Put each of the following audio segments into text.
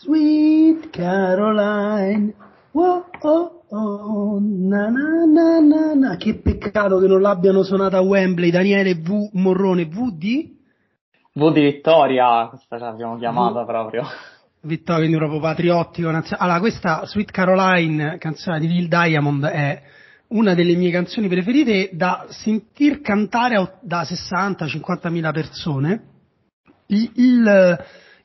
Sweet Caroline. Oh, oh, oh, na, na, na, na. Che peccato che non l'abbiano suonata a Wembley. Daniele V. Morrone, V di? V di Vittoria, questa l'abbiamo chiamata v. proprio. Vittoria, quindi proprio patriottico. Allora, questa Sweet Caroline, canzone di Lil Diamond, è una delle mie canzoni preferite da sentir cantare da 60-50 mila persone. Il, il,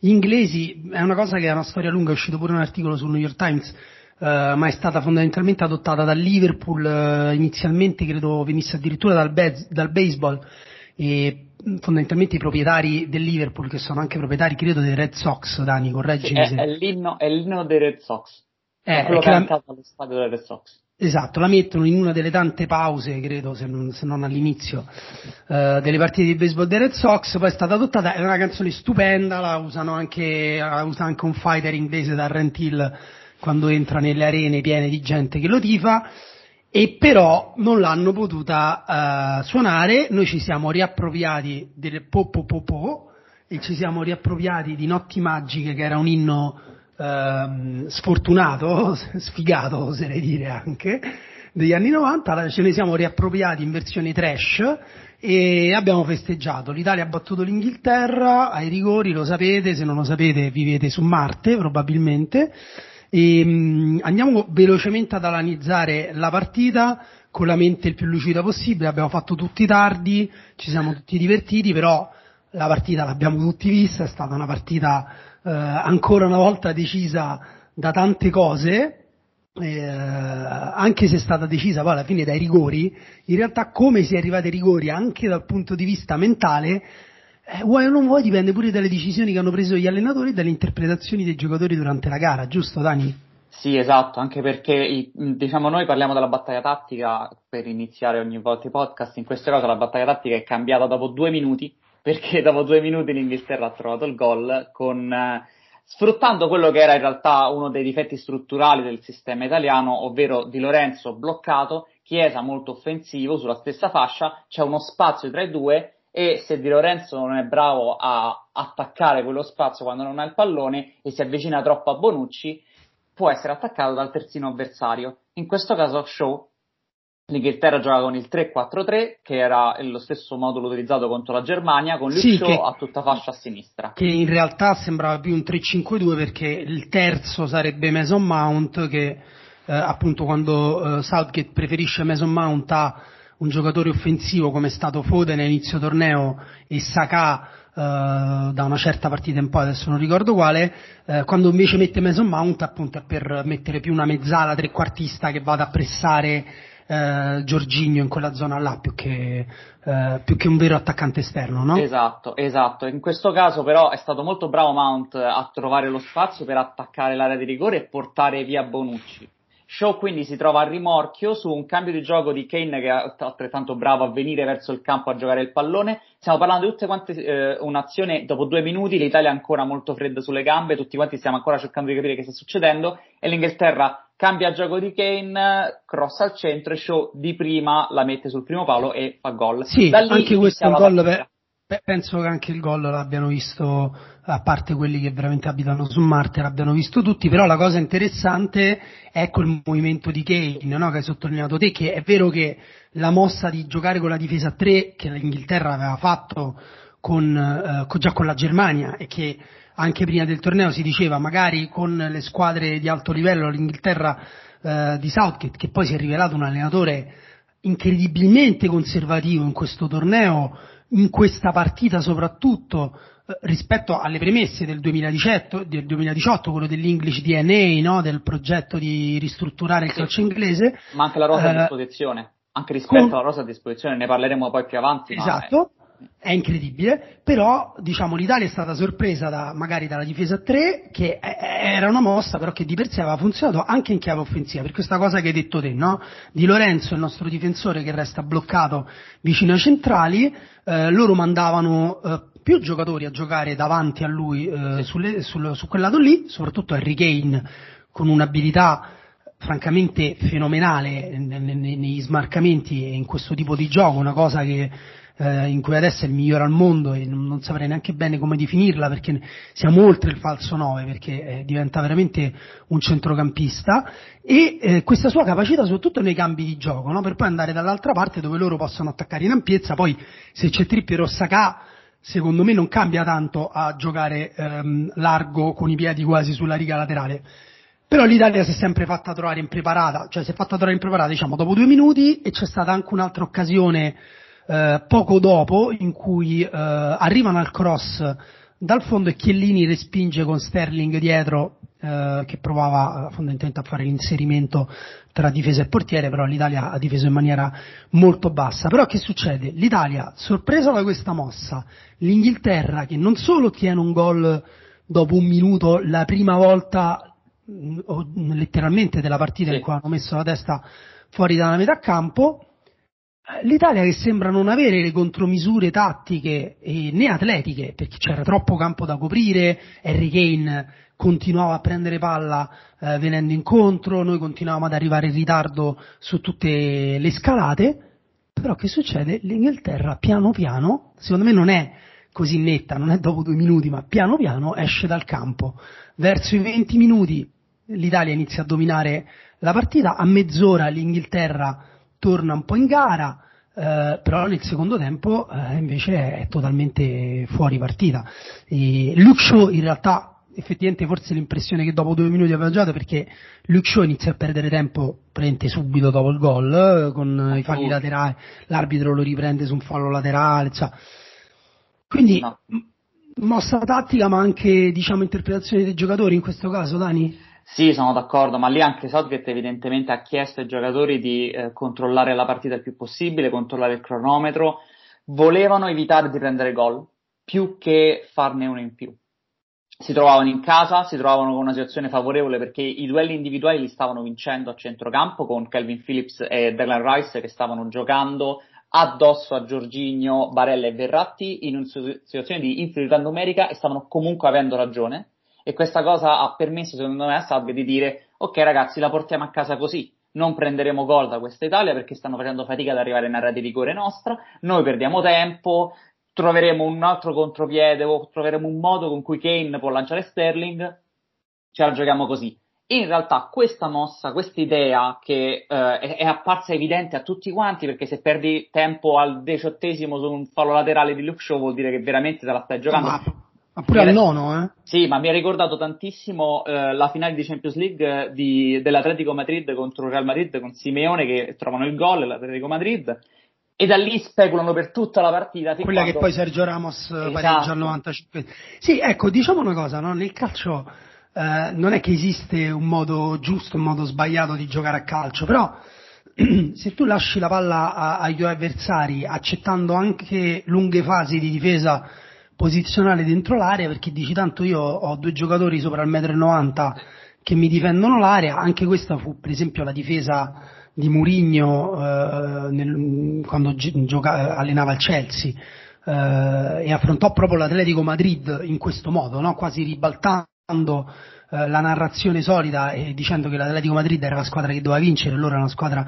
gli inglesi è una cosa che ha una storia lunga, è uscito pure un articolo sul New York Times, uh, ma è stata fondamentalmente adottata dal Liverpool, uh, inizialmente credo venisse addirittura dal, bez, dal baseball e fondamentalmente i proprietari del Liverpool, che sono anche proprietari credo dei Red Sox, Dani, correggimi sì, è, è, l'inno, è l'inno dei Red Sox. Eh, è quello che la... allo stadio dei Red Sox. Esatto, la mettono in una delle tante pause, credo, se non, se non all'inizio, uh, delle partite di baseball dei Red Sox, poi è stata adottata, è una canzone stupenda, la usano anche, la usa anche un fighter inglese da Rent Hill quando entra nelle arene piene di gente che lo tifa, e però non l'hanno potuta uh, suonare, noi ci siamo riappropriati del po po po po e ci siamo riappropriati di Notti Magiche che era un inno uh, sfortunato, sfigato oserei dire anche, degli anni 90, ce ne siamo riappropriati in versione trash e abbiamo festeggiato. L'Italia ha battuto l'Inghilterra ai rigori, lo sapete, se non lo sapete vivete su Marte probabilmente. E, mh, andiamo velocemente ad analizzare la partita con la mente il più lucida possibile, abbiamo fatto tutti tardi, ci siamo tutti divertiti, però la partita l'abbiamo tutti vista, è stata una partita eh, ancora una volta decisa da tante cose, eh, anche se è stata decisa poi alla fine dai rigori, in realtà come si è arrivati ai rigori anche dal punto di vista mentale eh, vuoi o non vuoi dipende pure dalle decisioni che hanno preso gli allenatori e dalle interpretazioni dei giocatori durante la gara, giusto Dani? Sì, esatto, anche perché diciamo noi parliamo della battaglia tattica per iniziare ogni volta i podcast, in questo caso la battaglia tattica è cambiata dopo due minuti, perché dopo due minuti l'Inghilterra ha trovato il gol con, eh, sfruttando quello che era in realtà uno dei difetti strutturali del sistema italiano, ovvero Di Lorenzo bloccato, Chiesa molto offensivo sulla stessa fascia, c'è uno spazio tra i due e se Di Lorenzo non è bravo a attaccare quello spazio quando non ha il pallone e si avvicina troppo a Bonucci, può essere attaccato dal terzino avversario. In questo caso Shaw, l'Inghilterra gioca con il 3-4-3, che era lo stesso modulo utilizzato contro la Germania, con Luke sì, a tutta fascia a sinistra. Che in realtà sembrava più un 3-5-2 perché il terzo sarebbe Mason Mount, che eh, appunto quando eh, Southgate preferisce Mason Mount a un giocatore offensivo come è stato Foden a inizio torneo e Saka Uh, da una certa partita in poi, adesso non ricordo quale, uh, quando invece mette Mason Mount appunto è per mettere più una mezzala trequartista che vada a pressare uh, Giorginio in quella zona là più che, più che un vero attaccante esterno, no? Esatto, esatto. In questo caso però è stato molto bravo Mount a trovare lo spazio per attaccare l'area di rigore e portare via Bonucci. Shaw quindi si trova a rimorchio su un cambio di gioco di Kane che è altrettanto bravo a venire verso il campo a giocare il pallone. Stiamo parlando di tutte quante eh, un'azione dopo due minuti, l'Italia è ancora molto fredda sulle gambe, tutti quanti stiamo ancora cercando di capire che sta succedendo e l'Inghilterra cambia gioco di Kane, cross al centro e Shaw di prima la mette sul primo palo e fa gol. Sì, anche questo gol per, penso che anche il gol l'abbiano visto, a parte quelli che veramente abitano su Marte, l'abbiano visto tutti, però la cosa interessante è quel movimento di Kane, no? che hai sottolineato te, che è vero che la mossa di giocare con la difesa a 3 che l'Inghilterra aveva fatto con, eh, già con la Germania e che anche prima del torneo si diceva magari con le squadre di alto livello l'Inghilterra eh, di Southgate, che poi si è rivelato un allenatore incredibilmente conservativo in questo torneo, in questa partita soprattutto eh, rispetto alle premesse del 2018, del 2018 quello dell'English DNA, no? del progetto di ristrutturare il calcio inglese. Ma anche la rosa eh, a disposizione, anche rispetto con... alla rosa a disposizione, ne parleremo poi più avanti. Esatto. Ma è incredibile, però diciamo l'Italia è stata sorpresa da, magari dalla difesa a 3 che era una mossa però che di per sé aveva funzionato anche in chiave offensiva, per questa cosa che hai detto te, no? Di Lorenzo, il nostro difensore che resta bloccato vicino ai centrali, eh, loro mandavano eh, più giocatori a giocare davanti a lui eh, sulle, sul, su quel lato lì, soprattutto Harry Kane con un'abilità francamente fenomenale negli smarcamenti e in questo tipo di gioco, una cosa che eh, in cui adesso è il migliore al mondo e non, saprei neanche bene come definirla perché siamo oltre il falso 9 perché eh, diventa veramente un centrocampista e eh, questa sua capacità soprattutto nei cambi di gioco no? per poi andare dall'altra parte dove loro possono attaccare in ampiezza poi se c'è Trippier o Saka secondo me non cambia tanto a giocare ehm, largo con i piedi quasi sulla riga laterale però l'Italia si è sempre fatta trovare impreparata, cioè si è fatta trovare impreparata diciamo dopo due minuti e c'è stata anche un'altra occasione eh, poco dopo in cui eh, arrivano al cross dal fondo e Chiellini respinge con Sterling dietro eh, che provava eh, fondamentalmente a fare l'inserimento tra difesa e portiere, però l'Italia ha difeso in maniera molto bassa. Però che succede? L'Italia, sorpresa da questa mossa, l'Inghilterra che non solo ottiene un gol dopo un minuto la prima volta o letteralmente della partita sì. in cui hanno messo la testa fuori dalla metà campo. L'Italia che sembra non avere le contromisure tattiche e né atletiche, perché c'era troppo campo da coprire, Harry Kane continuava a prendere palla eh, venendo incontro, noi continuavamo ad arrivare in ritardo su tutte le scalate, però che succede? L'Inghilterra piano piano, secondo me non è così netta, non è dopo due minuti, ma piano piano esce dal campo. Verso i 20 minuti l'Italia inizia a dominare la partita, a mezz'ora l'Inghilterra torna un po' in gara, eh, però nel secondo tempo eh, invece è totalmente fuori partita. E Luke Shaw in realtà effettivamente forse l'impressione che dopo due minuti aveva giocato perché Luke Shaw inizia a perdere tempo praticamente subito dopo il gol con i falli laterali, l'arbitro lo riprende su un fallo laterale, cioè. quindi mossa tattica ma anche diciamo interpretazione dei giocatori in questo caso Dani? Sì, sono d'accordo, ma lì anche Southgate evidentemente ha chiesto ai giocatori di eh, controllare la partita il più possibile, controllare il cronometro, volevano evitare di prendere gol più che farne uno in più. Si trovavano in casa, si trovavano con una situazione favorevole perché i duelli individuali li stavano vincendo a centrocampo con Calvin Phillips e Declan Rice che stavano giocando addosso a Giorginio, Barella e Verratti in una situazione di inferiorità numerica e stavano comunque avendo ragione e questa cosa ha permesso secondo me a Southgate di dire ok ragazzi la portiamo a casa così, non prenderemo gol da questa Italia perché stanno facendo fatica ad arrivare in area di rigore nostra, noi perdiamo tempo, troveremo un altro contropiede o troveremo un modo con cui Kane può lanciare Sterling, ce la giochiamo così. In realtà questa mossa, questa idea che eh, è, è, apparsa evidente a tutti quanti perché se perdi tempo al diciottesimo su un fallo laterale di Luke Show vuol dire che veramente te la stai giocando. Ma ma pure al nono, eh? Sì, ma mi ha ricordato tantissimo eh, la finale di Champions League di, dell'Atletico Madrid contro il Real Madrid con Simeone che trovano il gol, l'Atletico Madrid, e da lì speculano per tutta la partita. Quella quando... che poi Sergio Ramos esatto. pareggia al 95. Sì, ecco, diciamo una cosa, no? nel calcio eh, non è che esiste un modo giusto, un modo sbagliato di giocare a calcio, però se tu lasci la palla ai tuoi avversari accettando anche lunghe fasi di difesa posizionare dentro l'area perché dici tanto io ho due giocatori sopra il 1,90 m che mi difendono l'area, anche questa fu per esempio la difesa di Murigno eh, quando gioca, allenava il Chelsea eh, e affrontò proprio l'Atletico Madrid in questo modo, no? quasi ribaltando eh, la narrazione solida e dicendo che l'Atletico Madrid era la squadra che doveva vincere, loro era una squadra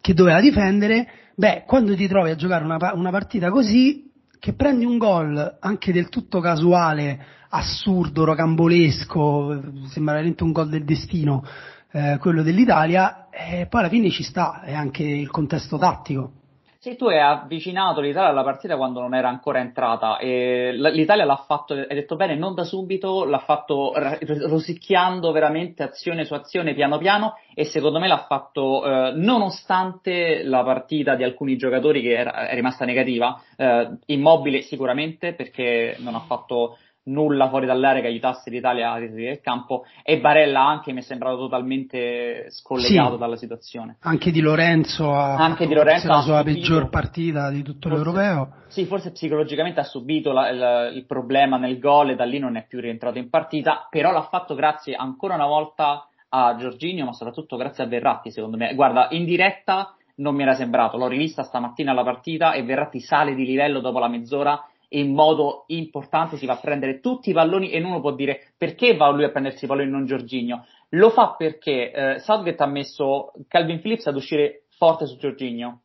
che doveva difendere, beh quando ti trovi a giocare una, una partita così che prendi un gol anche del tutto casuale, assurdo, rocambolesco, sembra veramente un gol del destino, eh, quello dell'Italia, e poi alla fine ci sta, è anche il contesto tattico. Sì, tu hai avvicinato l'Italia alla partita quando non era ancora entrata e l'Italia l'ha fatto, hai detto bene, non da subito, l'ha fatto rosicchiando veramente azione su azione piano piano e secondo me l'ha fatto eh, nonostante la partita di alcuni giocatori che era, è rimasta negativa, eh, immobile sicuramente perché non ha fatto nulla fuori dall'area che aiutasse l'Italia a risalire il campo e Barella anche mi è sembrato totalmente scollegato sì, dalla situazione. Anche Di Lorenzo ha anche Di Lorenzo la sua subito, peggior partita di tutto forse, l'europeo. Sì, forse psicologicamente ha subito la, il, il, problema nel gol e da lì non è più rientrato in partita, però l'ha fatto grazie ancora una volta a Giorginio, ma soprattutto grazie a Verratti, secondo me. Guarda, in diretta non mi era sembrato, l'ho rivista stamattina la partita e Verratti sale di livello dopo la mezz'ora in modo importante si va a prendere tutti i palloni e uno può dire perché va lui a prendersi i palloni e non Giorginio? Lo fa perché eh, Southgate ha messo Calvin Phillips ad uscire forte su Giorginio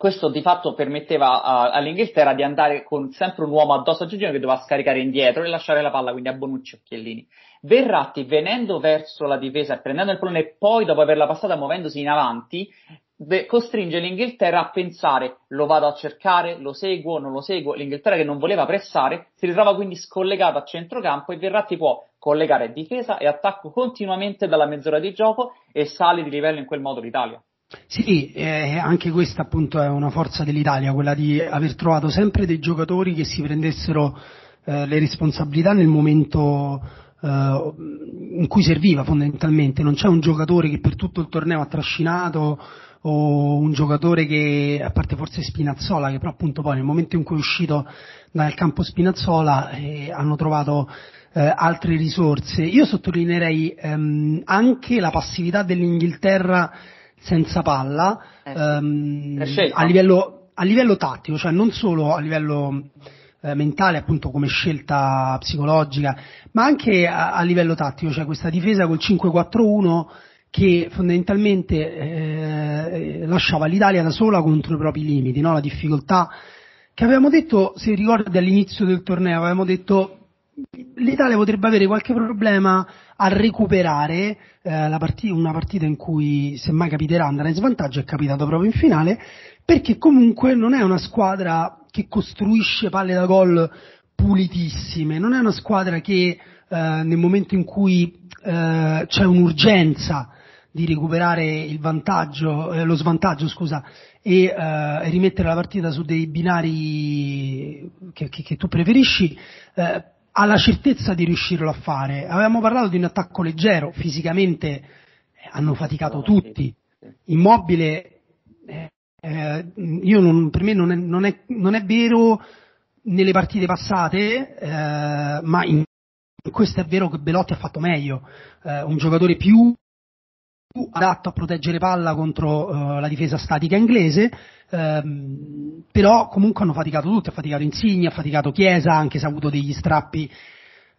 questo di fatto permetteva a, all'Inghilterra di andare con sempre un uomo addosso a Giorgino che doveva scaricare indietro e lasciare la palla, quindi a Bonucci e Chiellini. Verratti venendo verso la difesa e prendendo il pallone e poi dopo averla passata muovendosi in avanti, costringe l'Inghilterra a pensare lo vado a cercare, lo seguo, non lo seguo. L'Inghilterra che non voleva pressare si ritrova quindi scollegata a centrocampo e Verratti può collegare difesa e attacco continuamente dalla mezz'ora di gioco e sale di livello in quel modo l'Italia. Sì, eh, anche questa appunto è una forza dell'Italia, quella di aver trovato sempre dei giocatori che si prendessero eh, le responsabilità nel momento eh, in cui serviva fondamentalmente. Non c'è un giocatore che per tutto il torneo ha trascinato o un giocatore che, a parte forse Spinazzola, che però appunto poi nel momento in cui è uscito dal campo Spinazzola eh, hanno trovato eh, altre risorse. Io sottolineerei ehm, anche la passività dell'Inghilterra senza palla eh, ehm, a, livello, a, livello, tattico, cioè non solo a livello eh, mentale appunto come scelta psicologica, ma anche a, a, livello tattico, cioè questa difesa col 5-4-1 che fondamentalmente eh, lasciava l'Italia da sola contro i propri limiti, no? la difficoltà che avevamo detto, se ricordi all'inizio del torneo, avevamo detto l'Italia potrebbe avere qualche problema a recuperare eh, partita, una partita in cui se mai capiterà andrà in svantaggio, è capitato proprio in finale, perché comunque non è una squadra che costruisce palle da gol pulitissime, non è una squadra che eh, nel momento in cui eh, c'è un'urgenza di recuperare il vantaggio, eh, lo svantaggio scusa, e, eh, rimettere la partita su dei binari che, che, che tu preferisci, eh, ha la certezza di riuscirlo a fare. Avevamo parlato di un attacco leggero, fisicamente eh, hanno faticato tutti. Immobile, eh, eh, io non, per me non è, non, è, non è, vero nelle partite passate, ma in, questo è vero che Belotti ha fatto meglio. Un giocatore più adatto a proteggere palla contro uh, la difesa statica inglese, ehm, però comunque hanno faticato tutti, ha faticato Insigne, ha faticato Chiesa, anche se ha avuto degli strappi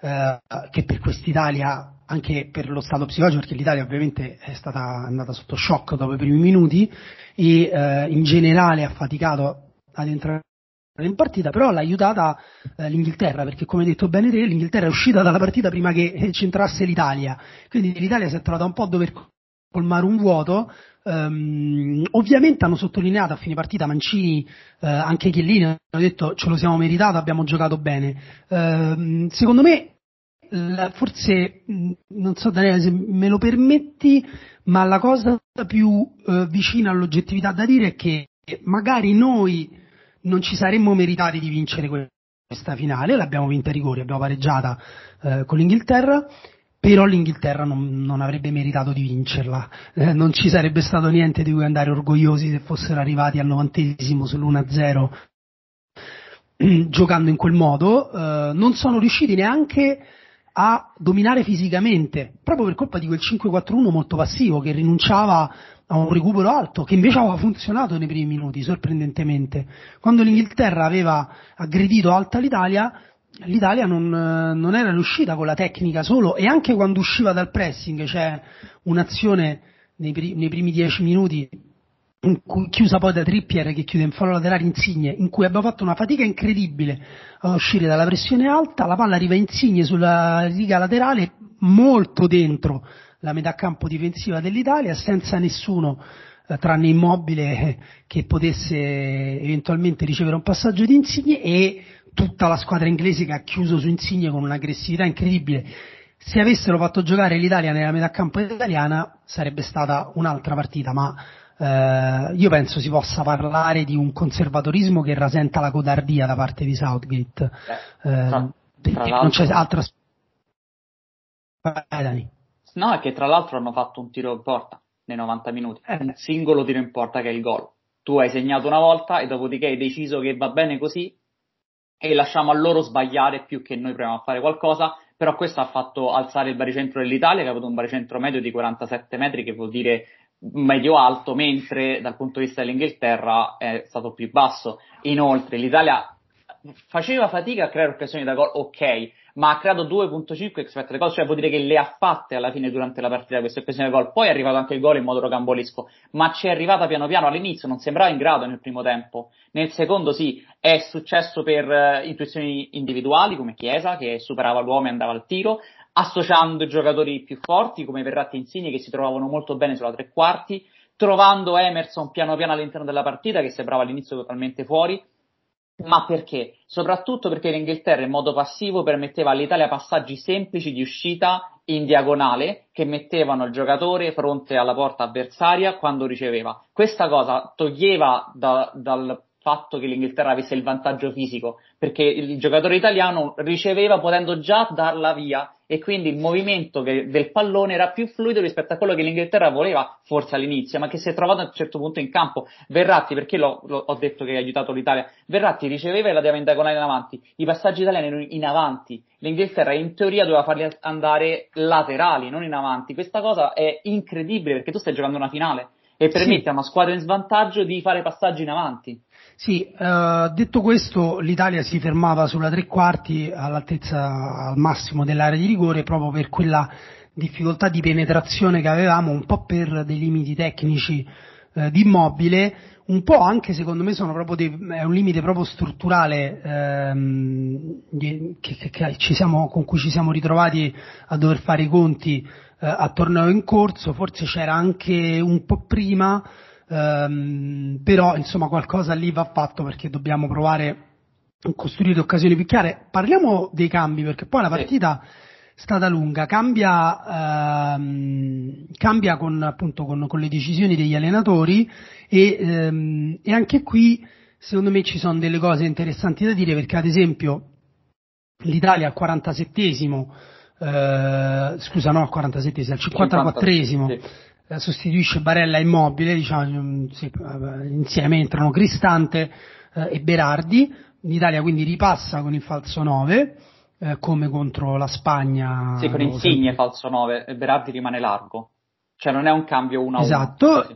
eh, che per quest'Italia, anche per lo stato psicologico, perché l'Italia ovviamente è stata andata sotto shock dopo i primi minuti e eh, in generale ha faticato ad entrare in partita, però l'ha aiutata eh, l'Inghilterra, perché come detto bene te, l'Inghilterra è uscita dalla partita prima che centrasse l'Italia, quindi l'Italia si è trovata un po' a dover colmare un vuoto. Um, ovviamente hanno sottolineato a fine partita Mancini, uh, anche Chiellini, hanno detto ce lo siamo meritato, abbiamo giocato bene. Uh, secondo me, la, forse, non so Daniele se me lo permetti, ma la cosa più uh, vicina all'oggettività da dire è che magari noi non ci saremmo meritati di vincere questa finale, l'abbiamo vinta a rigori, abbiamo pareggiata eh, con l'Inghilterra, però l'Inghilterra non, non avrebbe meritato di vincerla, eh, non ci sarebbe stato niente di cui andare orgogliosi se fossero arrivati al novantesimo sull'1-0 giocando in quel modo, eh, non sono riusciti neanche a dominare fisicamente, proprio per colpa di quel 5-4-1 molto passivo che rinunciava a un recupero alto, che invece aveva funzionato nei primi minuti, sorprendentemente. Quando l'Inghilterra aveva aggredito alta l'Italia, l'Italia non, non, era riuscita con la tecnica solo e anche quando usciva dal pressing c'è un'azione nei, nei primi dieci minuti chiusa poi da Trippier che chiude in fallo laterale Insigne in cui abbiamo fatto una fatica incredibile a uscire dalla pressione alta. La palla arriva Insigne sulla riga laterale molto dentro la metà campo difensiva dell'Italia senza nessuno eh, tranne Immobile eh, che potesse eventualmente ricevere un passaggio di Insigne e tutta la squadra inglese che ha chiuso su Insigne con un'aggressività incredibile. Se avessero fatto giocare l'Italia nella metà campo italiana sarebbe stata un'altra partita, ma eh, io penso si possa parlare di un conservatorismo che rasenta la codardia da parte di Southgate. Eh, tra, tra non c'è altra. Vai. No, è che tra l'altro hanno fatto un tiro in porta nei 90 minuti, eh. un singolo tiro in porta che è il gol. Tu hai segnato una volta e dopodiché hai deciso che va bene così e lasciamo a loro sbagliare più che noi proviamo a fare qualcosa, però questo ha fatto alzare il baricentro dell'Italia che ha avuto un baricentro medio di 47 metri che vuol dire medio alto, mentre dal punto di vista dell'Inghilterra è stato più basso. Inoltre l'Italia faceva fatica a creare occasioni da gol, ok, ma ha creato 2.5 expected goal, cioè vuol dire che le ha fatte alla fine durante la partita queste occasioni da gol. Poi è arrivato anche il gol in modo rocambolesco, ma ci è arrivata piano piano all'inizio, non sembrava in grado nel primo tempo. Nel secondo sì, è successo per uh, intuizioni individuali come Chiesa che superava l'uomo e andava al tiro, associando giocatori più forti come Verratti e Insigne che si trovavano molto bene sulla tre quarti, trovando Emerson piano piano all'interno della partita che sembrava all'inizio totalmente fuori. Ma perché? Soprattutto perché l'Inghilterra in modo passivo permetteva all'Italia passaggi semplici di uscita in diagonale che mettevano il giocatore fronte alla porta avversaria quando riceveva. Questa cosa toglieva da, dal fatto che l'Inghilterra avesse il vantaggio fisico, perché il giocatore italiano riceveva potendo già darla via e quindi il movimento che, del pallone era più fluido rispetto a quello che l'Inghilterra voleva forse all'inizio, ma che si è trovato a un certo punto in campo. Verratti, perché l'ho, l'ho, ho detto che ha aiutato l'Italia, Verratti riceveva e la deve in diagonale in avanti, i passaggi italiani erano in avanti, l'Inghilterra in teoria doveva farli andare laterali, non in avanti. Questa cosa è incredibile perché tu stai giocando una finale e permette sì. a una squadra in svantaggio di fare passaggi in avanti. Sì, eh, detto questo, l'Italia si fermava sulla tre quarti all'altezza al massimo dell'area di rigore proprio per quella difficoltà di penetrazione che avevamo, un po' per dei limiti tecnici eh, di immobile, un po' anche secondo me dei, è un limite proprio strutturale ehm, che, che, che siamo, con cui ci siamo ritrovati a dover fare i conti eh, a torneo in corso, forse c'era anche un po' prima Um, però insomma qualcosa lì va fatto perché dobbiamo provare a costruire occasioni più chiare. Parliamo dei cambi perché poi la partita è stata lunga, cambia, um, cambia con, appunto, con, con, le decisioni degli allenatori e, um, e, anche qui secondo me ci sono delle cose interessanti da dire perché ad esempio l'Italia al 47esimo, uh, scusa no al 47esimo, al 54esimo. Sì eh, sostituisce Barella Immobile, diciamo, eh, insieme entrano Cristante eh, e Berardi, l'Italia quindi ripassa con il falso 9 eh, come contro la Spagna. Sì, con Insigne falso 9 e Berardi rimane largo, cioè non è un cambio 1 a 1. Esatto, sì.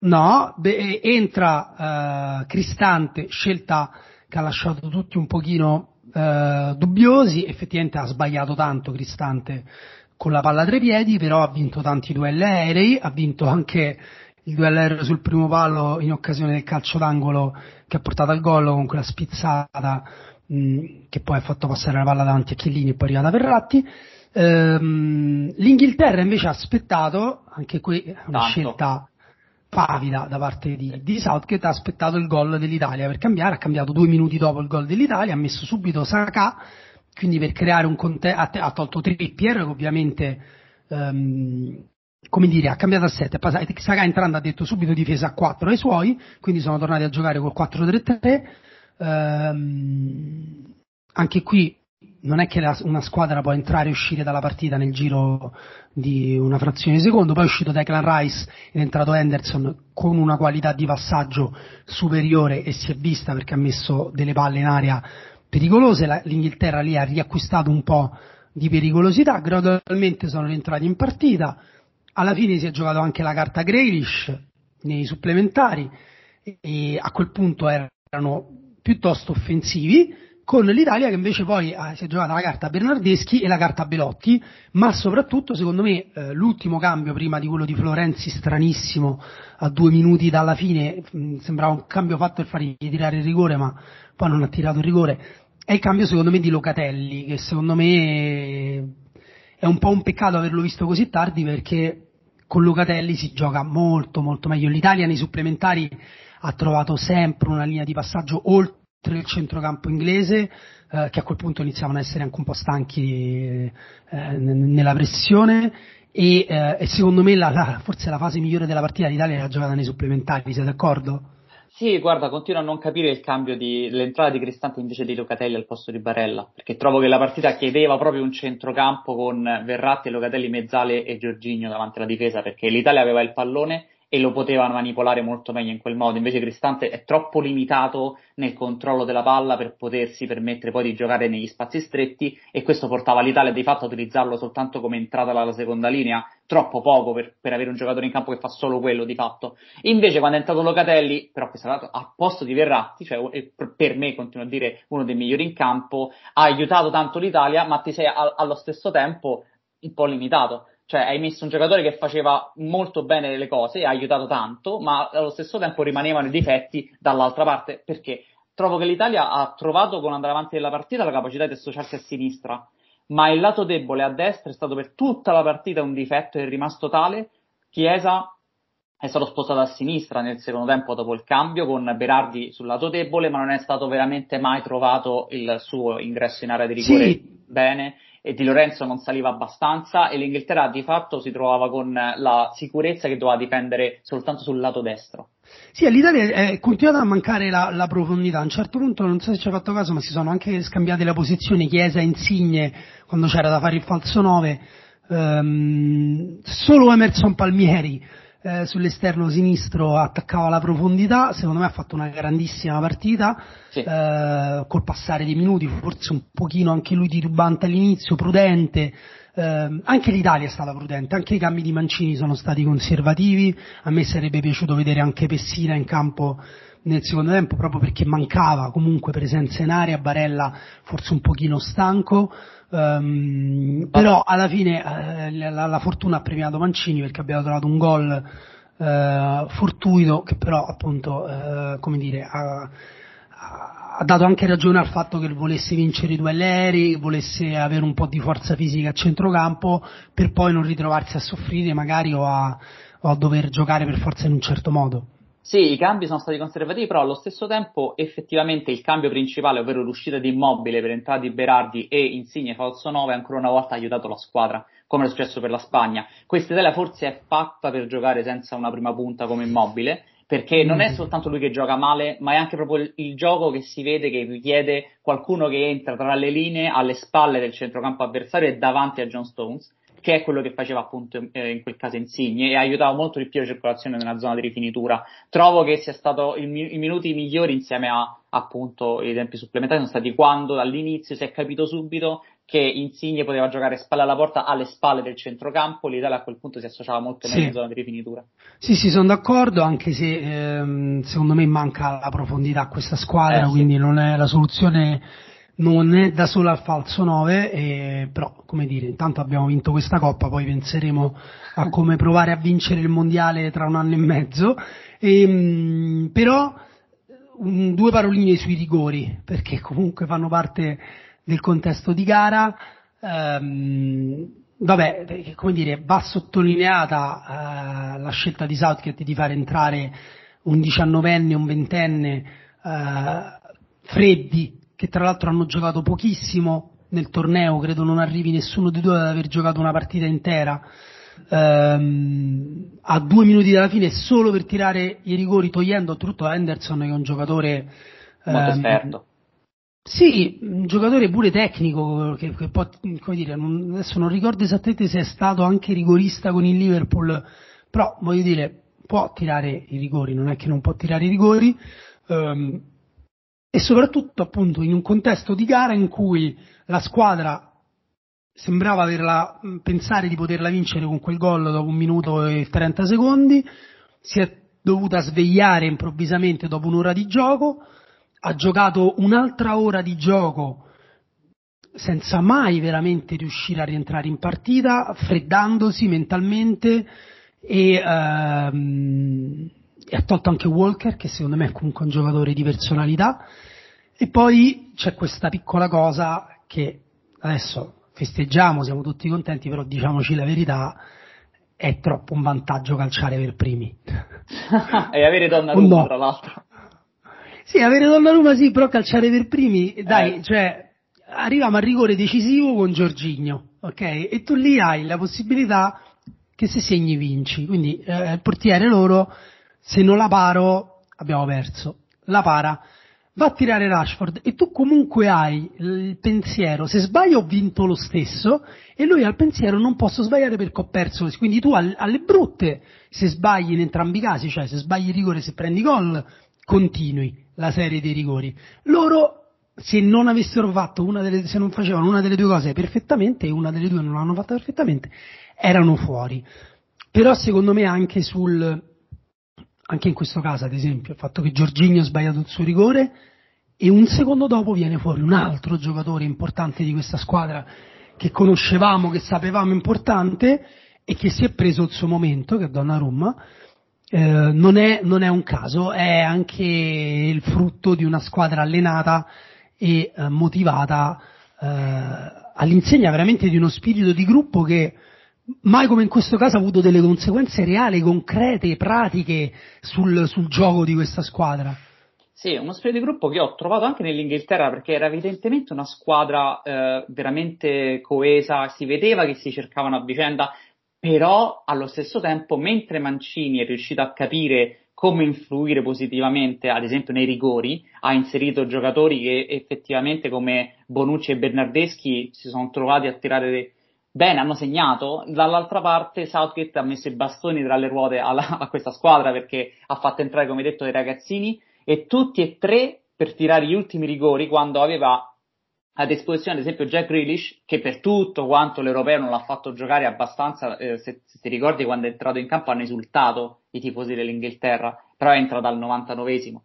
no, beh, entra Cristante, scelta che ha lasciato tutti un pochino dubbiosi, effettivamente ha sbagliato tanto Cristante con la palla tra i piedi, però ha vinto tanti duelli aerei, ha vinto anche il duello aereo sul primo palo in occasione del calcio d'angolo che ha portato al gol con quella spizzata mh, che poi ha fatto passare la palla davanti a Chiellini e poi è arrivata a Verratti. Ehm, L'Inghilterra invece ha aspettato, anche qui è una Tanto. scelta pavida da parte di, di Southgate, ha aspettato il gol dell'Italia per cambiare, ha cambiato due minuti dopo il gol dell'Italia, ha messo subito Saka quindi per creare un contesto, ha, ha, tolto Trippier ovviamente um, come dire, ha cambiato assetto, Saga entrando ha detto subito difesa a 4 ai suoi, quindi sono tornati a giocare col 4-3-3, um, anche qui non è che la, una squadra può entrare e uscire dalla partita nel giro di una frazione di secondo, poi è uscito Declan Rice ed è entrato Henderson con una qualità di passaggio superiore e si è vista perché ha messo delle palle in aria pericolose, l'Inghilterra lì ha riacquistato un po' di pericolosità, gradualmente sono rientrati in partita, alla fine si è giocato anche la carta Grealish nei supplementari e a quel punto erano piuttosto offensivi, con l'Italia che invece poi si è giocata la carta Bernardeschi e la carta Belotti, ma soprattutto secondo me eh, l'ultimo cambio prima di quello di Florenzi stranissimo a due minuti dalla fine, mh, sembrava un cambio fatto per fargli tirare il rigore ma poi non ha tirato il rigore, è il cambio secondo me di Locatelli, che secondo me è un po' un peccato averlo visto così tardi perché con Locatelli si gioca molto molto meglio. L'Italia nei supplementari ha trovato sempre una linea di passaggio oltre il centrocampo inglese, eh, che a quel punto iniziavano a essere anche un po' stanchi eh, nella pressione. E, eh, e secondo me la, la, forse la fase migliore della partita l'Italia l'ha giocata nei supplementari, siete d'accordo? Sì, guarda, continuo a non capire il cambio di l'entrata di Cristante invece di Locatelli al posto di Barella, perché trovo che la partita chiedeva proprio un centrocampo con Verratti, Locatelli, Mezzale e Giorginio davanti alla difesa, perché l'Italia aveva il pallone e lo poteva manipolare molto meglio in quel modo. Invece Cristante è troppo limitato nel controllo della palla per potersi permettere poi di giocare negli spazi stretti e questo portava l'Italia di fatto a utilizzarlo soltanto come entrata dalla seconda linea, troppo poco per, per, avere un giocatore in campo che fa solo quello di fatto. Invece quando è entrato Locatelli, però questo è stato a posto di Verratti, cioè per me continuo a dire uno dei migliori in campo, ha aiutato tanto l'Italia, ma ti sei allo stesso tempo un po' limitato cioè, hai messo un giocatore che faceva molto bene le cose, ha aiutato tanto, ma allo stesso tempo rimanevano i difetti dall'altra parte. Perché? Trovo che l'Italia ha trovato con andare avanti nella partita la capacità di associarsi a sinistra, ma il lato debole a destra è stato per tutta la partita un difetto e è rimasto tale. Chiesa è stato spostato a sinistra nel secondo tempo dopo il cambio con Berardi sul lato debole, ma non è stato veramente mai trovato il suo ingresso in area di rigore sì. bene e Di Lorenzo non saliva abbastanza e l'Inghilterra di fatto si trovava con la sicurezza che doveva dipendere soltanto sul lato destro. Sì, all'Italia è continuata a mancare la, la, profondità. A un certo punto, non so se ci ha fatto caso, ma si sono anche scambiate le posizioni Chiesa Insigne quando c'era da fare il falso 9. Um, solo Emerson Palmieri eh, sull'esterno sinistro attaccava la profondità, secondo me ha fatto una grandissima partita, sì. eh, col passare dei minuti, forse un pochino anche lui titubante all'inizio, prudente, eh, anche l'Italia è stata prudente, anche i cambi di Mancini sono stati conservativi, a me sarebbe piaciuto vedere anche Pessina in campo nel secondo tempo proprio perché mancava comunque presenza in aria, Barella forse un pochino stanco, Um, però alla fine eh, la, la, fortuna ha premiato Mancini perché abbiamo trovato un gol eh, fortuito che però appunto eh, come dire ha, ha, dato anche ragione al fatto che volesse vincere i duelli aerei, volesse avere un po' di forza fisica a centrocampo per poi non ritrovarsi a soffrire magari o a, o a dover giocare per forza in un certo modo. Sì, i cambi sono stati conservativi, però allo stesso tempo effettivamente il cambio principale, ovvero l'uscita di Immobile per entrata di Berardi e Insigne falso 9, ancora una volta ha aiutato la squadra, come è successo per la Spagna. Questa Italia forse è fatta per giocare senza una prima punta come Immobile, perché non è mm. soltanto lui che gioca male, ma è anche proprio il, il, gioco che si vede che richiede qualcuno che entra tra le linee alle spalle del centrocampo avversario e davanti a John Stones che è quello che faceva appunto eh, in quel caso Insigne e aiutava molto di più la circolazione nella zona di rifinitura. Trovo che sia stato il, i minuti migliori insieme a appunto i tempi supplementari sono stati quando dall'inizio si è capito subito che Insigne poteva giocare spalle alla porta alle spalle del centrocampo, l'Italia a quel punto si associava molto meglio sì. in zona di rifinitura. Sì, sì, sono d'accordo, anche se ehm, secondo me manca la profondità a questa squadra, eh, quindi sì. non è la soluzione non è da sola al falso 9, eh, però come dire, intanto abbiamo vinto questa coppa, poi penseremo a come provare a vincere il mondiale tra un anno e mezzo. E, ehm, mh, però un, due paroline sui rigori, perché comunque fanno parte del contesto di gara. Um, vabbè, come dire, va sottolineata uh, la scelta di Southgate di fare entrare un diciannovenne un ventenne uh, freddi che tra l'altro hanno giocato pochissimo nel torneo, credo non arrivi nessuno di due ad aver giocato una partita intera. Ehm, a due minuti dalla fine solo per tirare i rigori togliendo tutto Henderson che è un giocatore molto ehm, esperto sì, un giocatore pure tecnico che, che può, come dire, non, adesso non ricordo esattamente se è stato anche rigorista con il Liverpool, però voglio dire, può tirare i rigori, non è che non può tirare i rigori. Um, e soprattutto appunto in un contesto di gara in cui la squadra sembrava averla, pensare di poterla vincere con quel gol dopo un minuto e 30 secondi, si è dovuta svegliare improvvisamente dopo un'ora di gioco, ha giocato un'altra ora di gioco senza mai veramente riuscire a rientrare in partita, freddandosi mentalmente e, ehm, e ha tolto anche Walker, che secondo me è comunque un giocatore di personalità. E poi c'è questa piccola cosa che adesso festeggiamo, siamo tutti contenti, però diciamoci la verità, è troppo un vantaggio calciare per primi. e avere Donnarumma, no. tra l'altro. Sì, avere Donnarumma sì, però calciare per primi, dai, eh. cioè, arriviamo al rigore decisivo con Giorgigno, ok? E tu lì hai la possibilità che se segni vinci, quindi eh, il portiere loro, se non la paro, abbiamo perso. La para, va a tirare Rashford e tu comunque hai il pensiero, se sbaglio ho vinto lo stesso e lui ha il pensiero non posso sbagliare perché ho perso, quindi tu alle brutte, se sbagli in entrambi i casi, cioè se sbagli rigore, se prendi gol, continui la serie dei rigori. Loro se non avessero fatto una delle, se non facevano una delle due cose perfettamente e una delle due non l'hanno fatta perfettamente, erano fuori. Però secondo me anche sul, anche in questo caso ad esempio, il fatto che Giorginio ha sbagliato il suo rigore e un secondo dopo viene fuori un altro giocatore importante di questa squadra che conoscevamo, che sapevamo importante e che si è preso il suo momento, che è Donnarumma, eh, non, è, non è un caso, è anche il frutto di una squadra allenata e eh, motivata eh, all'insegna veramente di uno spirito di gruppo che mai come in questo caso ha avuto delle conseguenze reali, concrete, pratiche sul, sul gioco di questa squadra. Sì, uno spirito di gruppo che ho trovato anche nell'Inghilterra perché era evidentemente una squadra eh, veramente coesa, si vedeva che si cercavano a vicenda, però allo stesso tempo, mentre Mancini è riuscito a capire come influire positivamente, ad esempio nei rigori, ha inserito giocatori che effettivamente come Bonucci e Bernardeschi si sono trovati a tirare bene, hanno segnato, dall'altra parte Southgate ha messo i bastoni tra le ruote alla, a questa squadra perché ha fatto entrare, come detto, dei ragazzini e tutti e tre per tirare gli ultimi rigori quando aveva a disposizione ad esempio Jack Grealish che per tutto quanto l'europeo non l'ha fatto giocare abbastanza eh, se, se, ti ricordi quando è entrato in campo hanno esultato i tifosi dell'Inghilterra però è entrato al 99esimo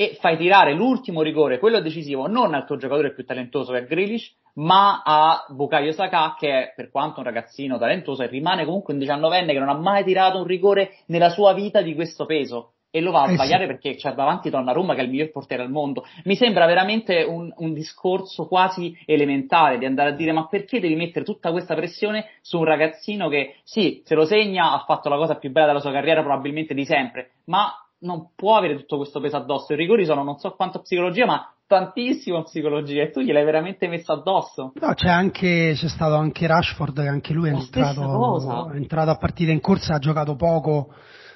e fai tirare l'ultimo rigore, quello decisivo, non al tuo giocatore più talentuoso che è Grealish, ma a Bukayo Saka che è, per quanto un ragazzino talentuoso, rimane comunque un diciannovenne che non ha mai tirato un rigore nella sua vita di questo peso e lo va a eh sbagliare sì. perché c'è davanti Donnarumma che è il miglior portiere al mondo. Mi sembra veramente un, un, discorso quasi elementare di andare a dire ma perché devi mettere tutta questa pressione su un ragazzino che sì, se lo segna ha fatto la cosa più bella della sua carriera probabilmente di sempre, ma non può avere tutto questo peso addosso. I rigori sono non so quanto psicologia, ma tantissimo psicologia e tu gliel'hai veramente messo addosso. No, c'è anche, c'è stato anche Rashford che anche lui è entrato, è entrato, a partita in corsa, ha giocato poco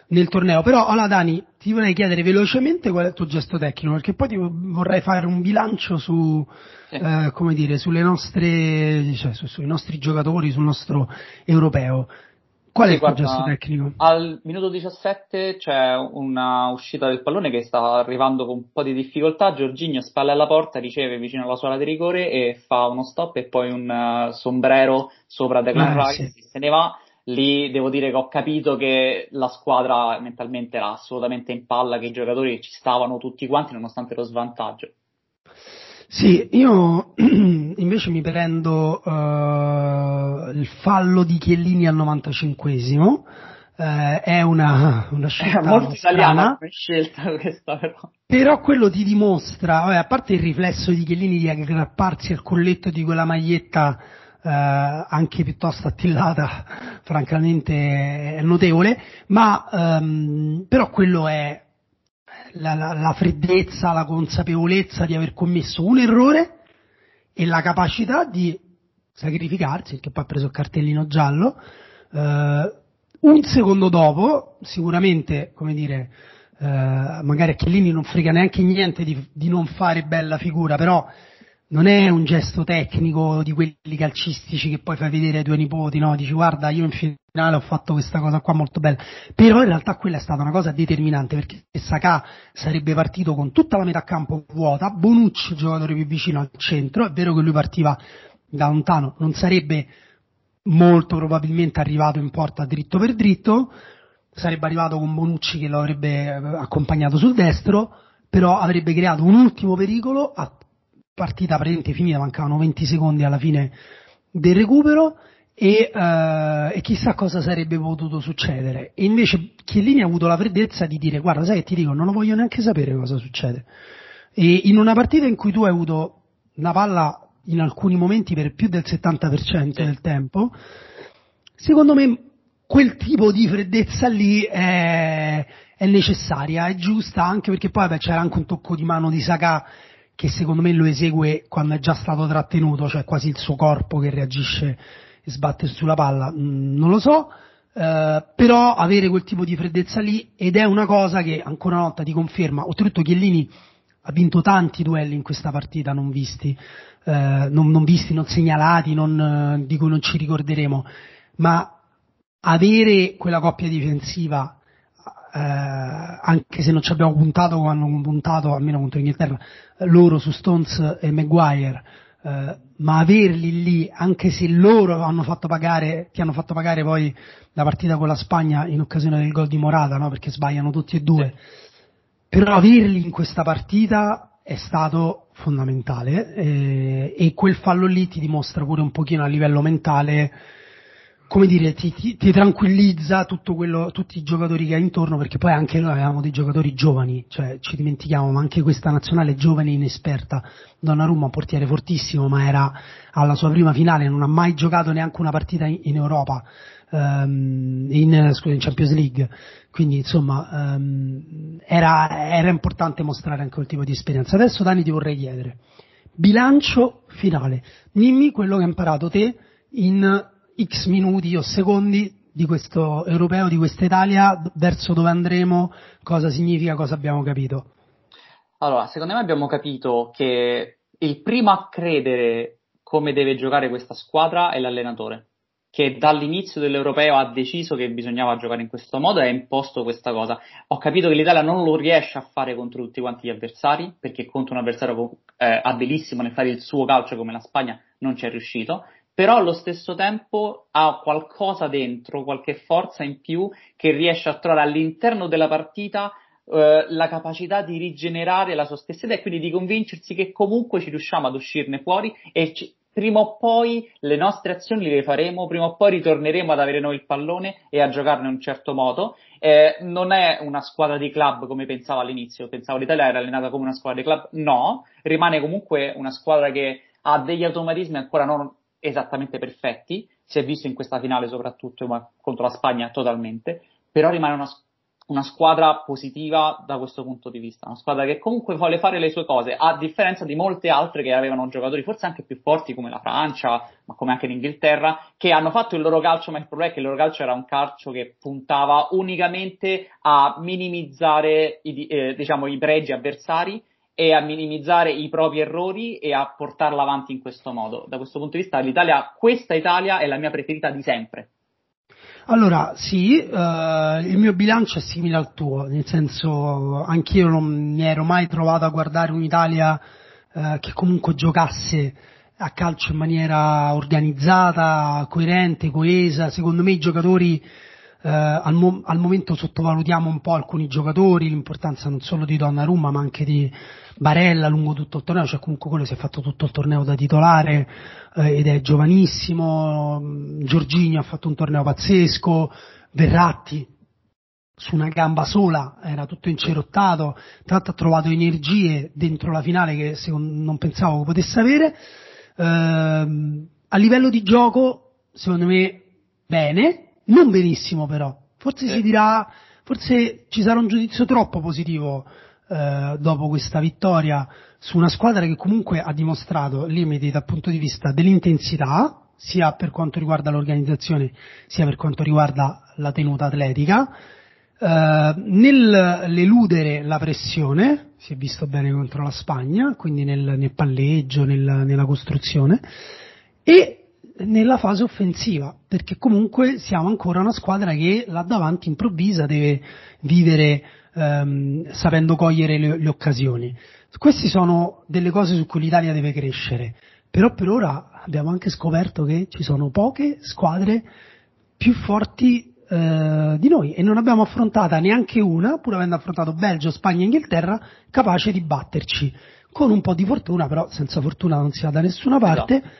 nel torneo. Però, allora Dani, ti vorrei chiedere velocemente qual è il tuo gesto tecnico, perché poi ti vorrei fare un bilancio su, sì. eh, come dire, sulle nostre, cioè, su, sui nostri giocatori, sul nostro europeo. Qual è il gesto tecnico? Al minuto 17 c'è una uscita del pallone che sta arrivando con un po' di difficoltà. Giorginio spalle alla porta, riceve vicino alla sua di rigore e fa uno stop e poi un uh, sombrero sopra Declan ah, Rice. Sì. Se ne va lì devo dire che ho capito che la squadra mentalmente era assolutamente in palla, che i giocatori ci stavano tutti quanti nonostante lo svantaggio. Sì, io invece mi prendo uh, il fallo di Chiellini al 95esimo, uh, è una, una scelta è molto italiana come scelta questa però. Però quello ti dimostra, vabbè, a parte il riflesso di Chiellini di aggrapparsi al colletto di quella maglietta uh, anche piuttosto attillata, francamente è notevole, ma um, però quello è la, la, la freddezza, la consapevolezza di aver commesso un errore e la capacità di sacrificarsi, che poi ha preso il cartellino giallo, eh, un secondo dopo, sicuramente, come dire, eh, magari a Chiellini non frega neanche niente di, di, non fare bella figura, però non è un gesto tecnico di quelli calcistici che poi fai vedere ai tuoi nipoti, no? Dici guarda io in finale ho fatto questa cosa qua molto bella, però in realtà quella è stata una cosa determinante perché Saka sarebbe partito con tutta la metà campo vuota, Bonucci il giocatore più vicino al centro, è vero che lui partiva da lontano, non sarebbe molto probabilmente arrivato in porta dritto per dritto, sarebbe arrivato con Bonucci che lo avrebbe accompagnato sul destro, però avrebbe creato un ultimo pericolo a partita praticamente finita, mancavano 20 secondi alla fine del recupero e, uh, e, chissà cosa sarebbe potuto succedere. E invece Chiellini ha avuto la freddezza di dire guarda sai che ti dico non lo voglio neanche sapere cosa succede. E in una partita in cui tu hai avuto una palla in alcuni momenti per più del 70% del tempo, secondo me quel tipo di freddezza lì è, è necessaria, è giusta anche perché poi beh, c'era anche un tocco di mano di Saka che secondo me lo esegue quando è già stato trattenuto, cioè quasi il suo corpo che reagisce e sbatte sulla palla, mm, non lo so, eh, però avere quel tipo di freddezza lì ed è una cosa che ancora una volta ti conferma, oltretutto Chiellini ha vinto tanti duelli in questa partita non visti, eh, non, non, visti, non segnalati, non, di cui non ci ricorderemo, ma avere quella coppia difensiva eh, anche se non ci abbiamo puntato come hanno puntato, almeno contro l'Inghilterra, loro su Stones e Maguire, eh, ma averli lì, anche se loro hanno fatto pagare, ti hanno fatto pagare poi la partita con la Spagna in occasione del gol di Morata, no? perché sbagliano tutti e due, però averli in questa partita è stato fondamentale eh, e quel fallo lì ti dimostra pure un pochino a livello mentale come dire, ti, ti, ti tranquillizza quello, tutti i giocatori che hai intorno, perché poi anche noi avevamo dei giocatori giovani, cioè ci dimentichiamo, ma anche questa nazionale giovane e inesperta, Donnarumma, un portiere fortissimo, ma era alla sua prima finale, non ha mai giocato neanche una partita in, in Europa, um, in, scusa, in, Champions League, quindi insomma um, era, era importante mostrare anche quel tipo di esperienza. Adesso Dani ti vorrei chiedere, bilancio finale, dimmi quello che hai imparato te in X minuti o secondi di questo europeo, di questa Italia, verso dove andremo, cosa significa, cosa abbiamo capito? Allora, secondo me abbiamo capito che il primo a credere come deve giocare questa squadra è l'allenatore, che dall'inizio dell'europeo ha deciso che bisognava giocare in questo modo e ha imposto questa cosa. Ho capito che l'Italia non lo riesce a fare contro tutti quanti gli avversari, perché contro un avversario eh, abilissimo nel fare il suo calcio come la Spagna non ci è riuscito, però allo stesso tempo ha qualcosa dentro, qualche forza in più che riesce a trovare all'interno della partita eh, la capacità di rigenerare la sua stessa idea e quindi di convincersi che comunque ci riusciamo ad uscirne fuori e ci, prima o poi le nostre azioni le faremo, prima o poi ritorneremo ad avere noi il pallone e a giocarne in un certo modo. Eh, non è una squadra di club come pensavo all'inizio, pensavo l'Italia era allenata come una squadra di club, no, rimane comunque una squadra che ha degli automatismi ancora non esattamente perfetti, si è visto in questa finale soprattutto, ma contro la Spagna totalmente, però rimane una, una squadra positiva da questo punto di vista, una squadra che comunque vuole fare le sue cose, a differenza di molte altre che avevano giocatori forse anche più forti come la Francia, ma come anche l'Inghilterra, che hanno fatto il loro calcio, ma il problema è che il loro calcio era un calcio che puntava unicamente a minimizzare i, eh, diciamo, i pregi avversari e a minimizzare i propri errori e a portarla avanti in questo modo. Da questo punto di vista l'Italia, questa Italia è la mia preferita di sempre. Allora, sì, eh, il mio bilancio è simile al tuo, nel senso anch'io non mi ero mai trovato a guardare un'Italia eh, che comunque giocasse a calcio in maniera organizzata, coerente, coesa. Secondo me i giocatori eh, al, mo- al, momento sottovalutiamo un po' alcuni giocatori, l'importanza non solo di Donnarumma ma anche di Barella lungo tutto il torneo, cioè comunque quello si è fatto tutto il torneo da titolare eh, ed è giovanissimo, Giorginio ha fatto un torneo pazzesco, Verratti su una gamba sola, era tutto incerottato, tra l'altro ha trovato energie dentro la finale che non pensavo potesse avere. Eh, a livello di gioco, secondo me, bene, non benissimo però, forse si dirà, forse ci sarà un giudizio troppo positivo eh, dopo questa vittoria su una squadra che comunque ha dimostrato limiti dal punto di vista dell'intensità, sia per quanto riguarda l'organizzazione, sia per quanto riguarda la tenuta atletica, eh, nell'eludere la pressione, si è visto bene contro la Spagna, quindi nel, nel palleggio, nel, nella costruzione, e nella fase offensiva, perché comunque siamo ancora una squadra che là davanti improvvisa, deve vivere ehm, sapendo cogliere le, le occasioni. Queste sono delle cose su cui l'Italia deve crescere, però per ora abbiamo anche scoperto che ci sono poche squadre più forti eh, di noi e non abbiamo affrontata neanche una, pur avendo affrontato Belgio, Spagna e Inghilterra, capace di batterci. Con un po' di fortuna, però senza fortuna non si va da nessuna parte, no.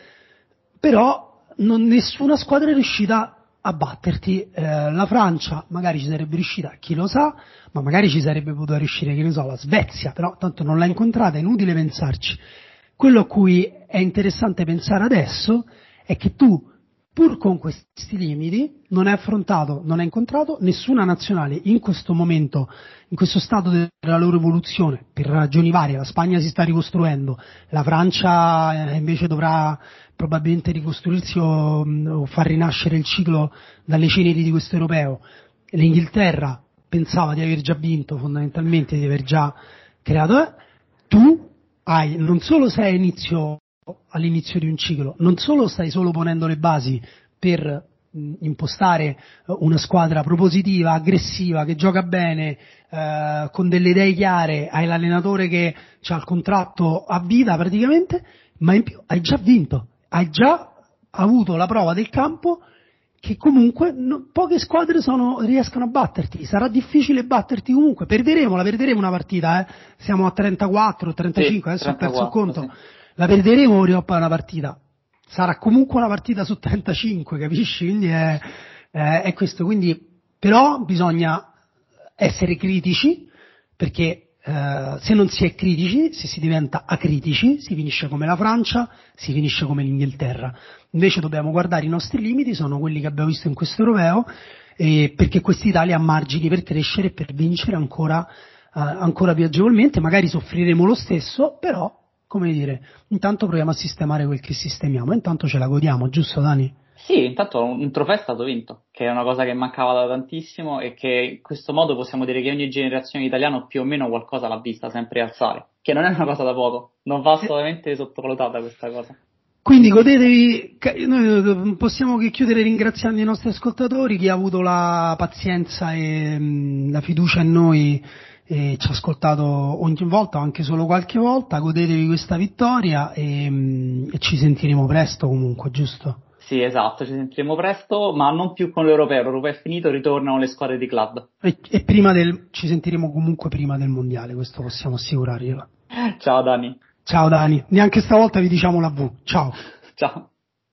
Però non, nessuna squadra è riuscita a batterti. Eh, la Francia magari ci sarebbe riuscita, chi lo sa, ma magari ci sarebbe potuta riuscire, che ne so, la Svezia, però tanto non l'ha incontrata, è inutile pensarci. Quello a cui è interessante pensare adesso è che tu, pur con questi limiti, non hai affrontato, non hai incontrato nessuna nazionale in questo momento, in questo stato della loro evoluzione, per ragioni varie. La Spagna si sta ricostruendo, la Francia eh, invece dovrà probabilmente ricostruirsi o, mm, o far rinascere il ciclo dalle ceneri di questo europeo. L'Inghilterra pensava di aver già vinto fondamentalmente, di aver già creato, tu hai, non solo sei inizio, all'inizio di un ciclo, non solo stai solo ponendo le basi per impostare una squadra propositiva, aggressiva, che gioca bene, eh, con delle idee chiare, hai l'allenatore che ha il contratto a vita praticamente, ma in più hai già vinto, hai già avuto la prova del campo che comunque no, poche squadre sono, riescono a batterti, sarà difficile batterti comunque, perderemo, la perderemo una partita, eh? siamo a 34, 35, sì, adesso 34, ho perso il conto, sì. La perderemo Orioppa una partita, sarà comunque una partita su 35, capisci? Quindi è, è, è questo, quindi però bisogna essere critici perché Uh, se non si è critici, se si diventa acritici, si finisce come la Francia, si finisce come l'Inghilterra. Invece dobbiamo guardare i nostri limiti, sono quelli che abbiamo visto in questo europeo, eh, perché quest'Italia ha margini per crescere e per vincere ancora, uh, ancora più agevolmente, magari soffriremo lo stesso, però, come dire, intanto proviamo a sistemare quel che sistemiamo, intanto ce la godiamo, giusto Dani? Sì, intanto un trofeo è stato vinto, che è una cosa che mancava da tantissimo e che in questo modo possiamo dire che ogni generazione italiana più o meno qualcosa l'ha vista sempre alzare, che non è una cosa da poco, non va assolutamente sottovalutata questa cosa. Quindi godetevi, noi possiamo che chiudere ringraziando i nostri ascoltatori, chi ha avuto la pazienza e mh, la fiducia in noi e ci ha ascoltato ogni volta, anche solo qualche volta, godetevi questa vittoria e, mh, e ci sentiremo presto comunque, giusto? Sì, esatto, ci sentiremo presto, ma non più con l'Europeo. L'Europeo è finito, ritornano le squadre di club. E, e prima del, ci sentiremo comunque prima del mondiale, questo possiamo assicurarglielo. Ciao Dani. Ciao Dani, neanche stavolta vi diciamo la V. Ciao. Ciao.